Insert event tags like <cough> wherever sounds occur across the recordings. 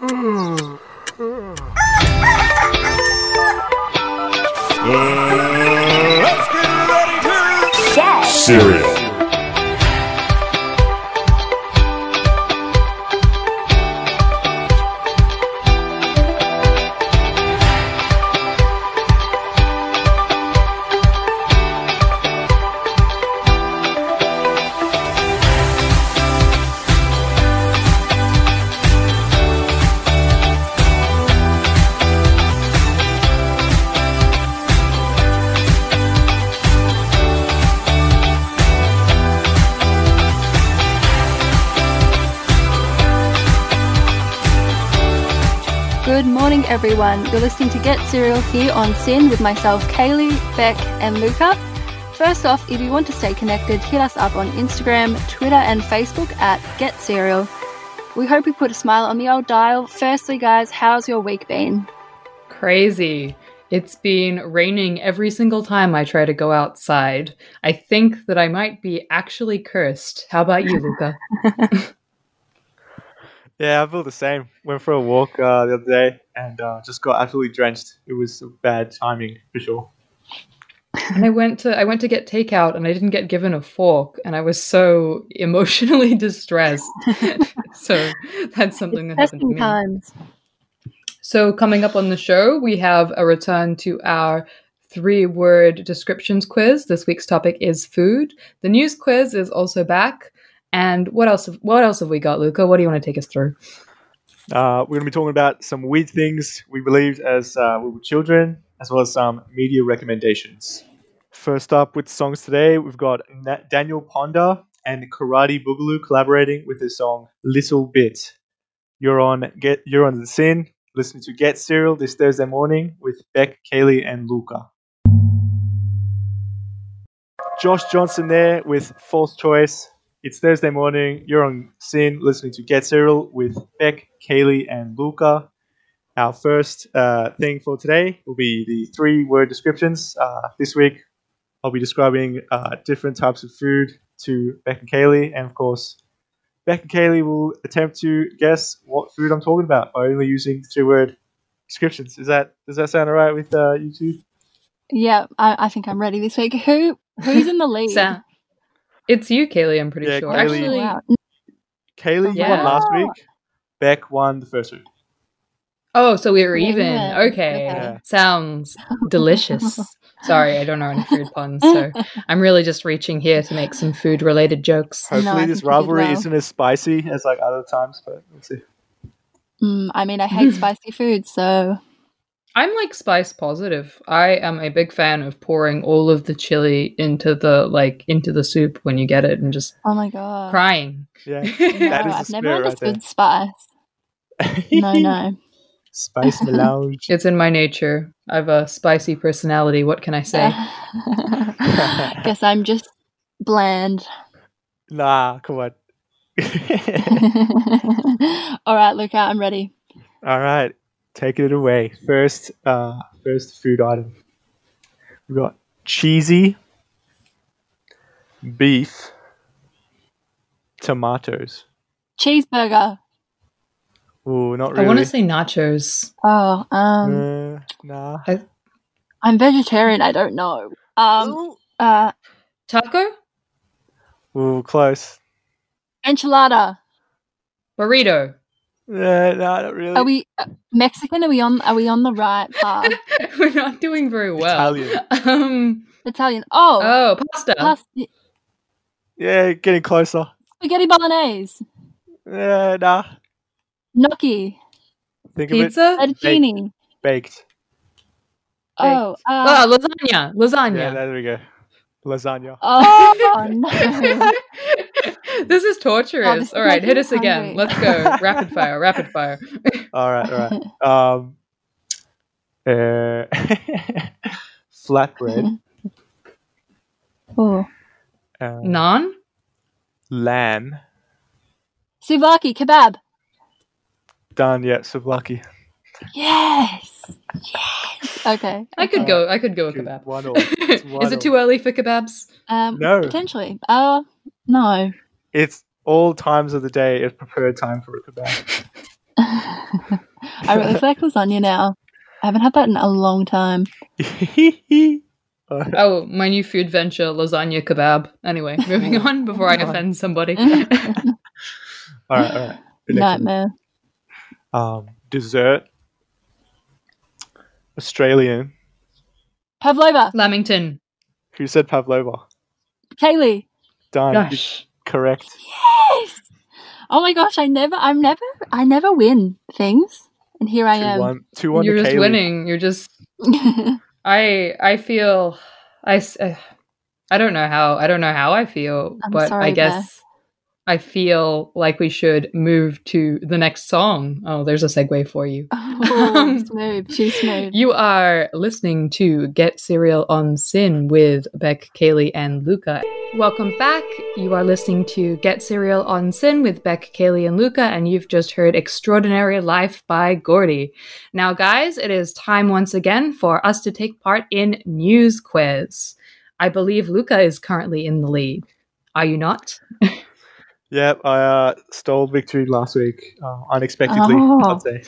Hmm. Let's get ready to Get cereal. Good morning, everyone. You're listening to Get Serial here on SYN with myself, Kaylee, Beck, and Luca. First off, if you want to stay connected, hit us up on Instagram, Twitter, and Facebook at Get Serial. We hope we put a smile on the old dial. Firstly, guys, how's your week been? Crazy. It's been raining every single time I try to go outside. I think that I might be actually cursed. How about you, Luca? <laughs> Yeah, I feel the same. Went for a walk uh, the other day and uh, just got absolutely drenched. It was bad timing for sure. and I went to I went to get takeout and I didn't get given a fork and I was so <laughs> emotionally distressed. <laughs> so that's something that happened to me. times. So, coming up on the show, we have a return to our three word descriptions quiz. This week's topic is food. The news quiz is also back. And what else? What else have we got, Luca? What do you want to take us through? Uh, we're going to be talking about some weird things we believed as uh, we were children, as well as some media recommendations. First up with songs today, we've got Daniel Ponder and Karate Boogaloo collaborating with the song "Little Bit." You're on get you're on the SYN, listening to Get Cereal this Thursday morning with Beck, Kaylee, and Luca. Josh Johnson there with False Choice. It's Thursday morning. You're on SYN, listening to Get Serial with Beck, Kaylee, and Luca. Our first uh, thing for today will be the three word descriptions. Uh, this week, I'll be describing uh, different types of food to Beck and Kaylee, and of course, Beck and Kaylee will attempt to guess what food I'm talking about by only using three word descriptions. Is that does that sound alright with uh, you two? Yeah, I, I think I'm ready this week. Who Who's in the <laughs> lead? Sa- it's you, Kaylee. I'm pretty Yeah, sure. Kaylee. Actually, Wow. Kaylee Yeah. won last week. Beck won the first week. oh, so we were even. yeah. Okay, Yeah. sounds <laughs> delicious. Sorry, I don't know any food puns, so <laughs> I'm really just reaching here to make some food-related jokes. No, Hopefully, this think rivalry well. isn't as spicy as like other times, but we'll see. Mm, I mean, I hate <laughs> spicy food, so I'm like spice positive. I am a big fan of pouring all of the chili into the like into the soup when you get it and just oh my god. crying. Yeah, No, <laughs> that is the I've never spirit right there. spice. No, no. Spice melange. <laughs> It's in my nature. I have a spicy personality. What can I say? <laughs> Guess I'm just bland. nah, come on. All right, Luca, I'm ready. All right, take it away. First, uh, first food item. We've got cheesy, beef, tomatoes. Cheeseburger. Ooh, not really. I want to say nachos. Oh, um, Uh, nah. I'm vegetarian. I don't know. Um, uh, Taco? Ooh, close. enchilada. Burrito. Uh, no, not really. Are we uh, Mexican? Are we on? Are we on the right path? <laughs> We're not doing very well. Italian. Um Italian. Oh, oh, pasta. pasta, Yeah, getting closer. spaghetti bolognese, Uh, nah. gnocchi, Think of it. Pizza? fettuccine. Baked. Oh, uh, Oh, lasagna. Yeah, Lasagna. there we go. Lasagna. oh <laughs> no. this is torturous. Oh, this all right, hit me us again. Let's go. <laughs> rapid fire, rapid fire. All right, all right. <laughs> Um, uh, flatbread, oh. uh, Naan? lamb. Souvlaki kebab. Done. Yeah, souvlaki. Yes. Yes. Okay. I could go I could go with Good. kebab. One all. One is it too early for kebabs? Um, No. Potentially. Uh, no. It's all times of the day is preferred time for a kebab. <laughs> I really like lasagna now. I haven't had that in a long time. <laughs> Oh, my new food venture, lasagna kebab. Anyway, moving <laughs> on before I offend somebody. all right, all right. Next one. Nightmare. Um, dessert. Australian. Pavlova. Lamington. Who said pavlova? Kaylee. Done. Gosh. Correct. Yes. Oh my gosh, I never, I'm never, I never win things, and here I Two am. one. Two one. You're to just Kaylee. winning. You're just <laughs> I I feel I s- uh, I don't know how I don't know how I feel, I'm but I sorry, guess I feel like we should move to the next song. Oh, there's a segue for you. oh, <laughs> smooth, too smooth. You are listening to Get Serial on SYN with Beck, Kaylee, and Luca. Welcome back. You are listening to Get Serial on SYN with Beck, Kaylee, and Luca, and you've just heard Extraordinary Life by Gordy. Now, guys, it is time once again for us to take part in News Quiz. I believe Luca is currently in the lead. Are you not? <laughs> Yep, I uh, stole victory last week uh, unexpectedly. Oh. I'd say.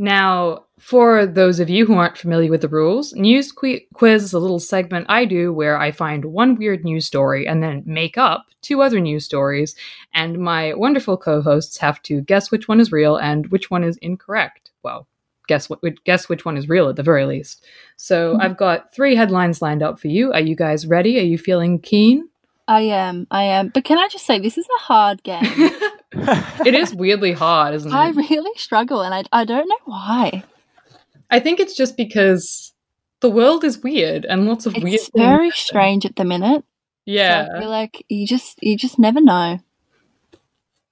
Now, for those of you who aren't familiar with the rules, News Quiz is a little segment I do where I find one weird news story and then make up two other news stories, and my wonderful co-hosts have to guess which one is real and which one is incorrect. Well, guess what? Guess which one is real at the very least. So Mhm. I've got three headlines lined up for you. Are you guys ready? Are you feeling keen? I am, I am. But can I just say, this is a hard game. <laughs> it is weirdly hard, isn't it? I really struggle, and I, I don't know why. I think it's just because the world is weird and lots of weird. It's very strange at the minute. Yeah. So I feel like you just, you just never know.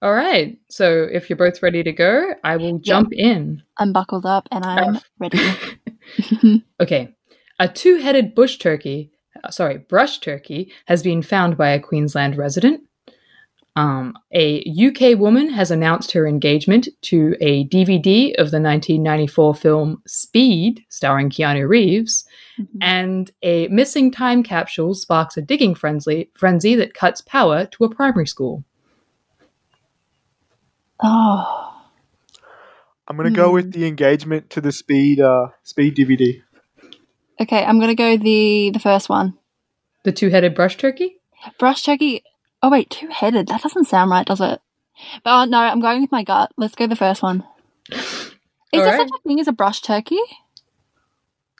All right. So if you're both ready to go, I will jump in. I'm buckled up, and I'm <laughs> ready. <laughs> Okay. A two headed bush turkey, sorry, brush turkey, has been found by a Queensland resident. Um, a UK woman has announced her engagement to a DVD of the 1994 film Speed, starring Keanu Reeves. Mhm. And a missing time capsule sparks a digging frenzy, frenzy that cuts power to a primary school. oh, I'm gonna go Hmm. with the engagement to the speed uh, speed DVD. Okay. I'm gonna go the the first one. The two headed brush turkey? Brush turkey. Oh wait, two headed. That doesn't sound right, does it? But uh, no, I'm going with my gut. Let's go the first one. Is there Alright. such a thing as a brush turkey?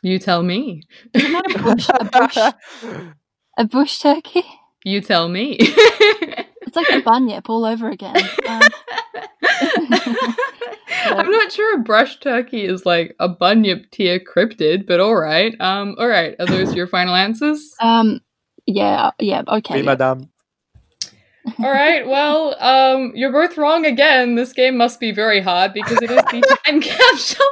You tell me. Isn't that a bush? A bush, a bush turkey? You tell me. <laughs> It's like a bunyip all over again. <laughs> Um, I'm not sure a brush turkey is like a bunyip tier cryptid, but all right. Um, all right. Are those your final answers? um, yeah, yeah, okay. Me, yeah. madame. All right. Well, um, you're both wrong again. This game must be very hard because it is the <laughs> time capsule.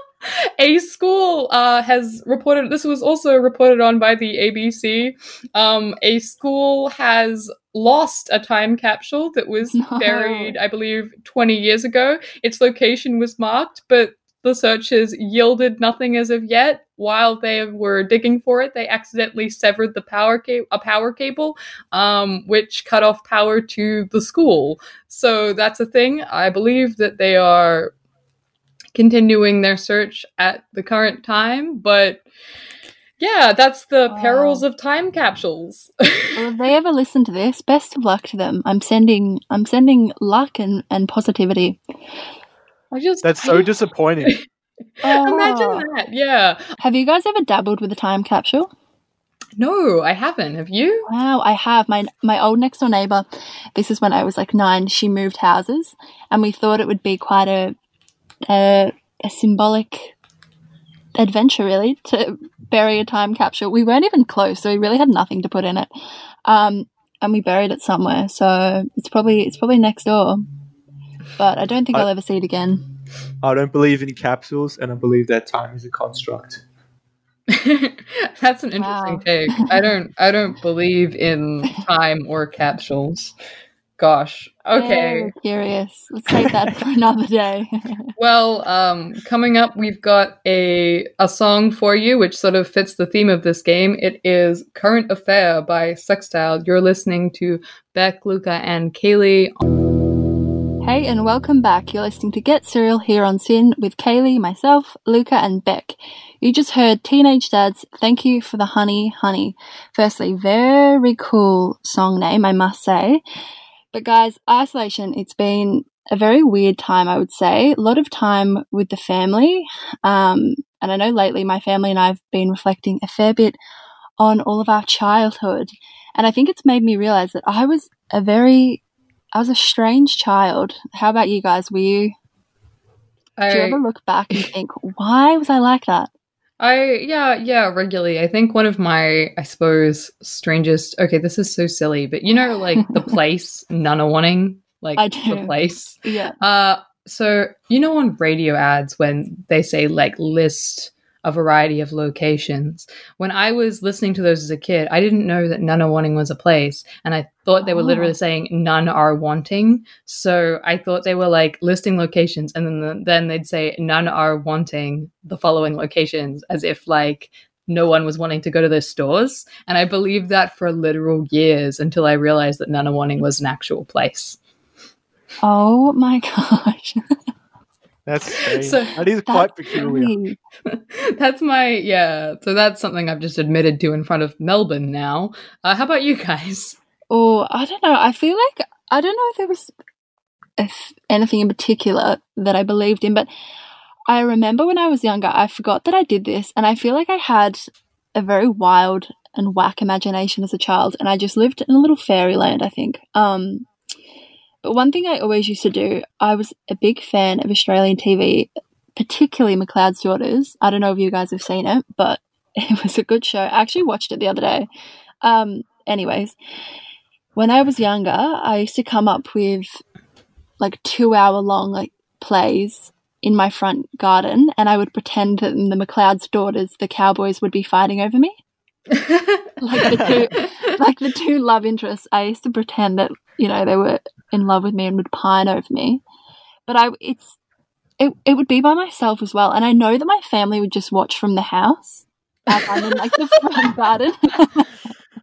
A school uh, has reported. This was also reported on by the ABC. Um, a school has lost a time capsule that was <laughs> No. buried, I believe, 20 years ago. Its location was marked, but the searches yielded nothing as of yet. While they were digging for it, they accidentally severed the power ca- a power cable, um, which cut off power to the school. So that's a thing. I believe that they are continuing their search at the current time, but yeah, that's the Wow. perils of time capsules. <laughs> Well, if they ever listen to this, best of luck to them. I'm sending, I'm sending luck and, and positivity. I just That's I so just- <laughs> Oh. disappointing. Imagine that. Yeah. Have you guys ever dabbled with a time capsule? No, I haven't. Have you? Wow, I have. My my old next door neighbor. This is when I was like nine. She moved houses, and we thought it would be quite a a, a symbolic adventure, really, to bury a time capsule. We weren't even close, so we really had nothing to put in it. Um, and we buried it somewhere. So it's probably it's probably next door. But I don't think I- I'll ever see it again. I don't believe in capsules, and I believe that time is a construct. <laughs> That's an interesting Wow. take. I don't I don't believe in time or capsules. Gosh. Okay. Very curious. Let's take that for another day. <laughs> Well, um, coming up, we've got a a song for you, which sort of fits the theme of this game. It is "Current Affair" by Sextile. You're listening to Beck, Luca, and Kaylee. Hey, and welcome back. You're listening to Get Cereal here on SYN with Kaylee, myself, Luca, and Beck. You just heard Teenage Dad's Thank You for the Honey, Honey. Firstly, very cool song name, I must say. But guys, isolation, it's been a very weird time, I would say. A lot of time with the family. Um, and I know lately my family and I have been reflecting a fair bit on all of our childhood. And I think it's made me realize that I was a very I was a strange child. How about you guys? Were you? I, Do you ever look back and think, why was I like that? I yeah yeah regularly. I think one of my I suppose strangest. Okay, this is so silly, but you know like the <laughs> place Nunawading, like I the place. Yeah. Uh, so you know on radio ads when they say like list a variety of locations. When I was listening to those as a kid, I didn't know that Nunawading was a place, and I thought they were Oh. literally saying none are wanting. So I thought they were like listing locations, and then the, then they'd say none are wanting the following locations, as if like no one was wanting to go to those stores. And I believed that for literal years until I realized that Nunawading was an actual place. Oh my <laughs> gosh. That's strange. So- that is quite That's peculiar. funny. <laughs> that's my yeah. So that's something I've just admitted to in front of Melbourne now. Uh, how about you guys? Or I don't know. I feel like I don't know if there was if anything in particular that I believed in, but I remember when I was younger, I forgot that I did this, and I feel like I had a very wild and whack imagination as a child, and I just lived in a little fairyland. I think. Um, but one thing I always used to do, I was a big fan of Australian TV, particularly McLeod's Daughters. I don't know if you guys have seen it, but <laughs> it was a good show. I actually watched it the other day. Um, anyways, when I was younger, I used to come up with like two hour long like plays in my front garden, and I would pretend that the McLeod's daughters, the cowboys would be fighting over me, <laughs> like the two, like the two love interests. I used to pretend that you know they were in love with me and would pine over me, but I it's it it would be by myself as well, and I know that my family would just watch from the house. as I'm in like the front <laughs> garden.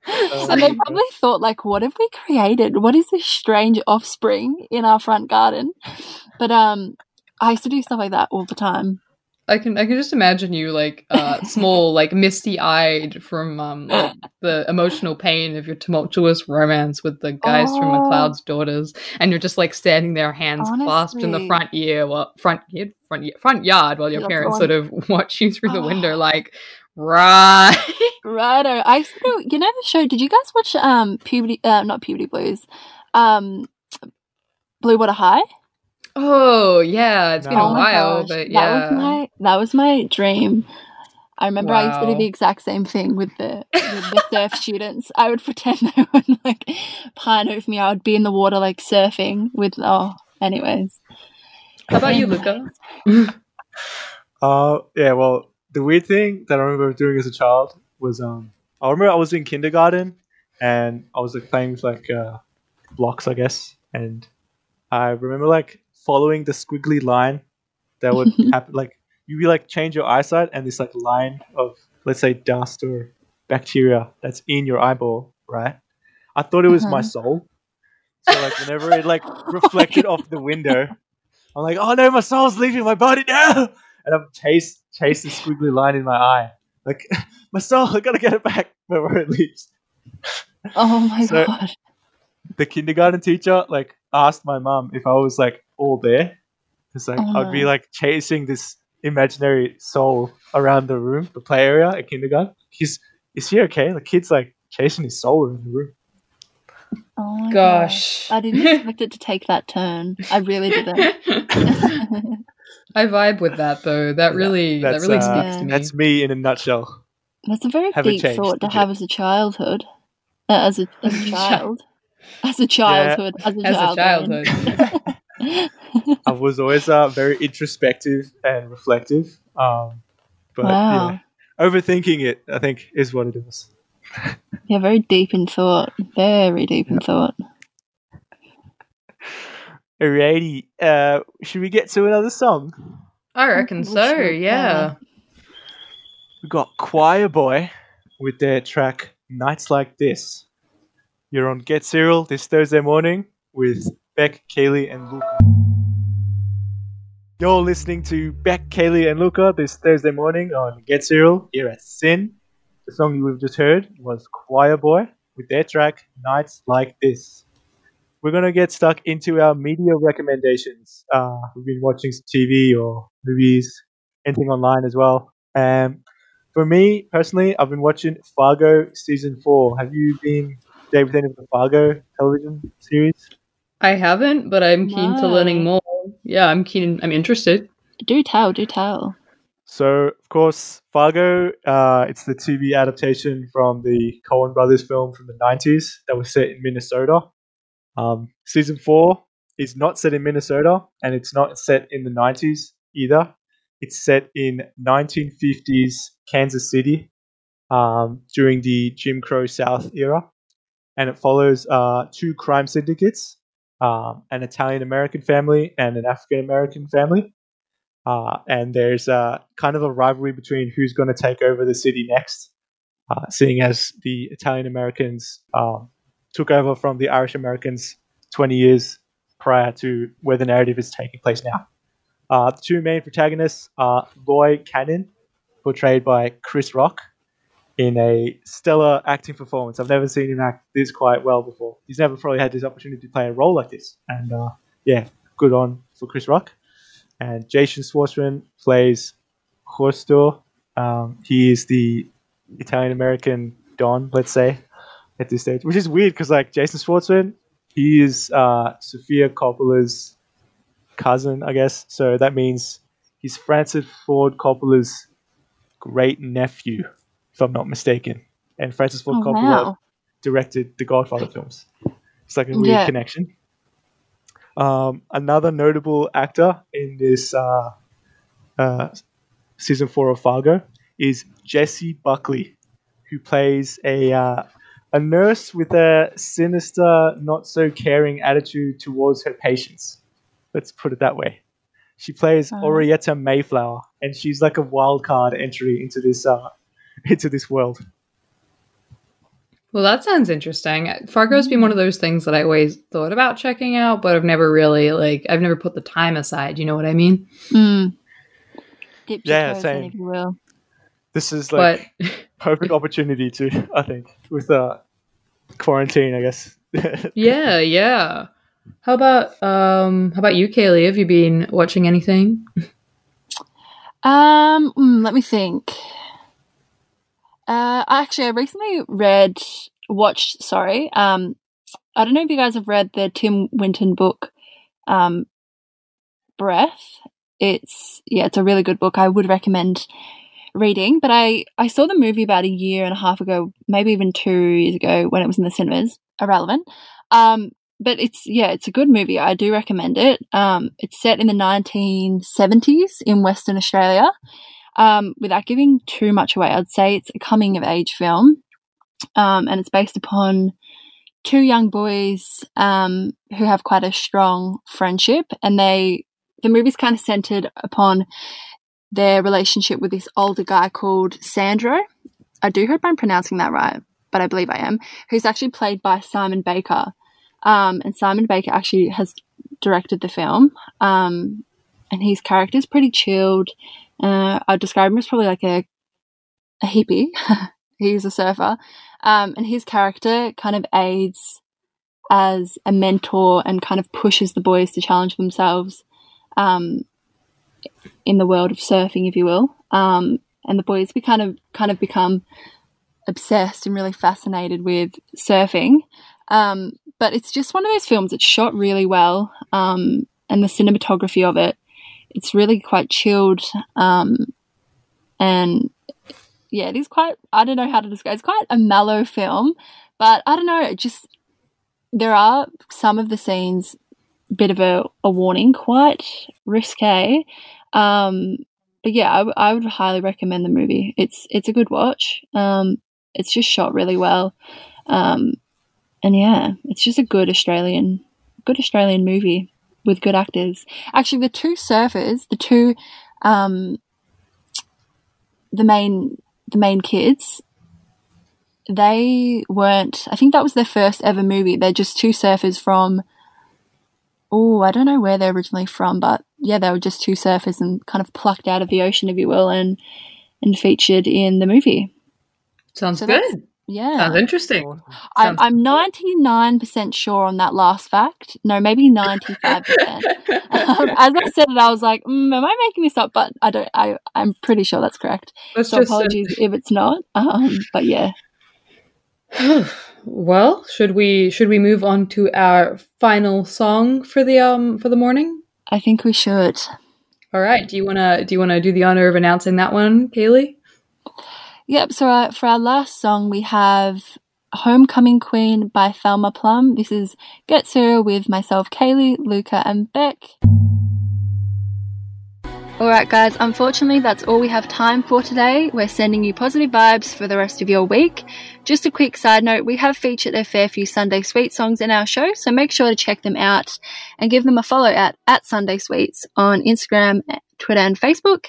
Oh and they my probably thought, like, what have we created? What is this strange offspring in our front garden? But um, I used to do stuff like that all the time. I can I can just imagine you like uh, <laughs> small, like misty eyed from um, like, the emotional pain of your tumultuous romance with the guys from Oh. McLeod's daughters, and you're just like standing there, hands clasped in the front ear, well, front ear, front ear, front yard, while your parents sort of <laughs> watch you through the window, like, right. <laughs> Righto. I used to you know the show, did you guys watch um Puberty, uh, not Puberty Blues, um, Blue Water High? Oh yeah, it's been No. a Oh while, gosh, but That yeah. was my, that was my dream. I remember I used to do the exact same thing with the, with the <laughs> surf students. I would pretend <laughs> they would like pine over me. I would be in the water like surfing with, oh, anyways. How about you, Luca? <laughs> Uh, yeah, well, the weird thing that I remember doing as a child was um, I remember I was in kindergarten and I was like playing with like uh, blocks, I guess, and I remember like following the squiggly line that would <laughs> happen. Like you be like change your eyesight and this like line of let's say dust or bacteria that's in your eyeball, right? I thought it was my Uh-huh. soul. So like whenever it like <laughs> reflected off the window, I'm like, oh no, my soul's leaving my body now, and I'm chase chase the squiggly line in my eye, like <laughs> my soul, I gotta get it back before it leaves. Oh my So- god. The kindergarten teacher like asked my mom if I was like all there, because like Oh, I'd be like chasing this imaginary soul around the room, the play area at kindergarten. He's is he okay? The kid's like chasing his soul around the room. Oh my Gosh. I didn't expect it to take that turn. I really didn't. <laughs> I vibe with that though. That Yeah, really that really uh, speaks to me. That's me in a nutshell. That's a very Haven't deep changed thought to have bit. as a childhood. Uh, as a as a <laughs> child. As a childhood. As a As a child. I mean. childhood. <laughs> <laughs> I was always uh, very introspective and reflective. Um, but Wow. yeah, overthinking it, I think, is what it is. <laughs> yeah, very deep in thought. Very deep in thought. Alrighty, uh, should we get to another song? I reckon We so. Yeah. we've got Choir Boy with their track Nights Like This. You're on Get Serial this Thursday morning with Beck, Kaylee, and Luca. You're listening to Beck, Kaylee, and Luca this Thursday morning on Get Serial here at SYN. The song you have just heard was Choir Boy with their track Nights Like This. We're going to get stuck into our media recommendations. Uh, we've been watching some TV or movies, anything online as well. Um, for me personally, I've been watching Fargo season four. Have you been there with any of the Fargo television series? I haven't, but I'm keen to learning more. Yeah, I'm keen. I'm interested. Do tell, do tell. So, of course, Fargo, uh, it's the TV adaptation from the Coen Brothers film from the 90s that was set in Minnesota. Um, season 4 is not set in Minnesota and it's not set in the 90s either. It's set in 1950s Kansas City um, during the Jim Crow South era. And it follows uh, two crime syndicates um, an Italian American family and an African American family. Uh, and there's uh, kind of a rivalry between who's going to take over the city next, uh, seeing as the Italian Americans um, took over from the Irish Americans 20 years prior to where the narrative is taking place now. Uh, the two main protagonists are Loy Cannon, portrayed by Chris Rock, in a stellar acting performance. I've never seen him act this quite well before. He's never probably had this opportunity to play a role like this, and uh, yeah, good on for Chris Rock and Jason Schwartzman plays Josto. Um, he is the Italian American Don, let's say, at this stage, which is weird because like Jason Schwartzman, he is uh, Sofia Coppola's cousin, I guess. So that means he's Francis Ford Coppola's great nephew, if I'm not mistaken. And Francis Ford Oh, Coppola wow. directed the Godfather films. It's like a weird Yeah. connection. Um, another notable actor in this uh, uh, season four of Fargo is Jessie Buckley, who plays a uh, a nurse with a sinister, not so caring attitude towards her patients. Let's put it that way. She plays. Oraetta Mayflower, and she's like a wild card entry into this uh, into this world. Well, that sounds interesting. Fargo's been one of those things that I always thought about checking out, but I've never really like I've never put the time aside. You know what I mean? Mm. Dip your Yeah, toes in, same. if you will. This is like but perfect opportunity to, I think, with uh, quarantine, I guess. <laughs> yeah, yeah. How about um how about you, Kaylee? Have you been watching anything? Um, mm, let me think. Uh, actually, I recently read, watched. Sorry. Um, I don't know if you guys have read the Tim Winton book, um, Breath. It's yeah, it's a really good book. I would recommend reading. But I I saw the movie about a year and a half ago, maybe even two years ago when it was in the cinemas. Irrelevant. Um, but it's yeah, it's a good movie. I do recommend it. Um, it's set in the 1970s in Western Australia. Um, without giving too much away, I'd say it's a coming of age film, um, and it's based upon two young boys um, who have quite a strong friendship, and they the movie's kind of centered upon their relationship with this older guy called Sandro. I do hope I'm pronouncing that right, but I believe I am. Who's actually played by Simon Baker. Um, and Simon Baker actually has directed the film. Um, and his character's pretty chilled. Uh, I'd describe him as probably like a a hippie. <laughs> He's a surfer. Um, and his character kind of aids as a mentor and kind of pushes the boys to challenge themselves um, in the world of surfing, if you will. Um, and the boys we kind of kind of become obsessed and really fascinated with surfing. Um, but it's just one of those films that's shot really well, um, and the cinematography of it, it's really quite chilled, um, and yeah, it is quite. I don't know how to describe. It's quite a mellow film, but I don't know. It just there are some of the scenes, bit of a, a warning, quite risque. Um, but yeah, I would highly recommend the movie. It's it's a good watch. Um, it's just shot really well. Um, and yeah, it's just a good Australian, good Australian movie with good actors. Actually, the two surfers, the two, um, the main the main kids, they weren't. I think that was their first ever movie. They're just two surfers from. Oh, I don't know where they're originally from, but yeah, they were just two surfers and kind of plucked out of the ocean, if you will, and and featured in the movie. Sounds So good. That's- Yeah. Sounds interesting. I'm, Sounds- I'm 99% sure on that last fact. No, maybe 95%. um, <laughs> as I said it, I was like, mm, am I making this up? But I don't, I, I'm pretty sure that's correct. Let's So just. uh, apologies if it's not. Um, but yeah. <sighs> well, should we should we move on to our final song for the um for the morning? I think we should. All right. Do you wanna do you wanna do the honor of announcing that one, Kaylee? Yep. So uh, for our last song, we have Homecoming Queen by Thelma Plum. This is Get Cereal with myself, Kaylee, Luca, and Beck. Alright, guys, unfortunately, that's all we have time for today. We're sending you positive vibes for the rest of your week. Just a quick side note we have featured a fair few Sunday Sweet songs in our show, so make sure to check them out and give them a follow at, at Sunday Sweets on Instagram, Twitter, and Facebook.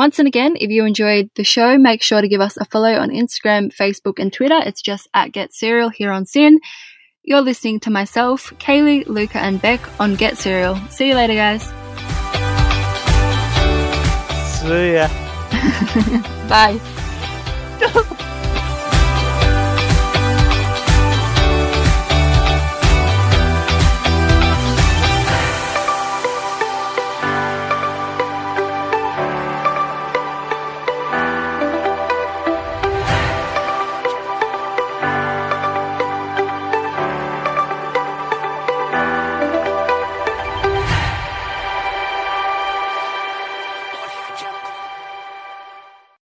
Once and again, if you enjoyed the show, make sure to give us a follow on Instagram, Facebook, and Twitter. It's just at Get Cereal here on SYN. You're listening to myself, Kaylee, Luca, and Beck on Get Cereal. See you later, guys. See ya. <laughs> Bye. <laughs>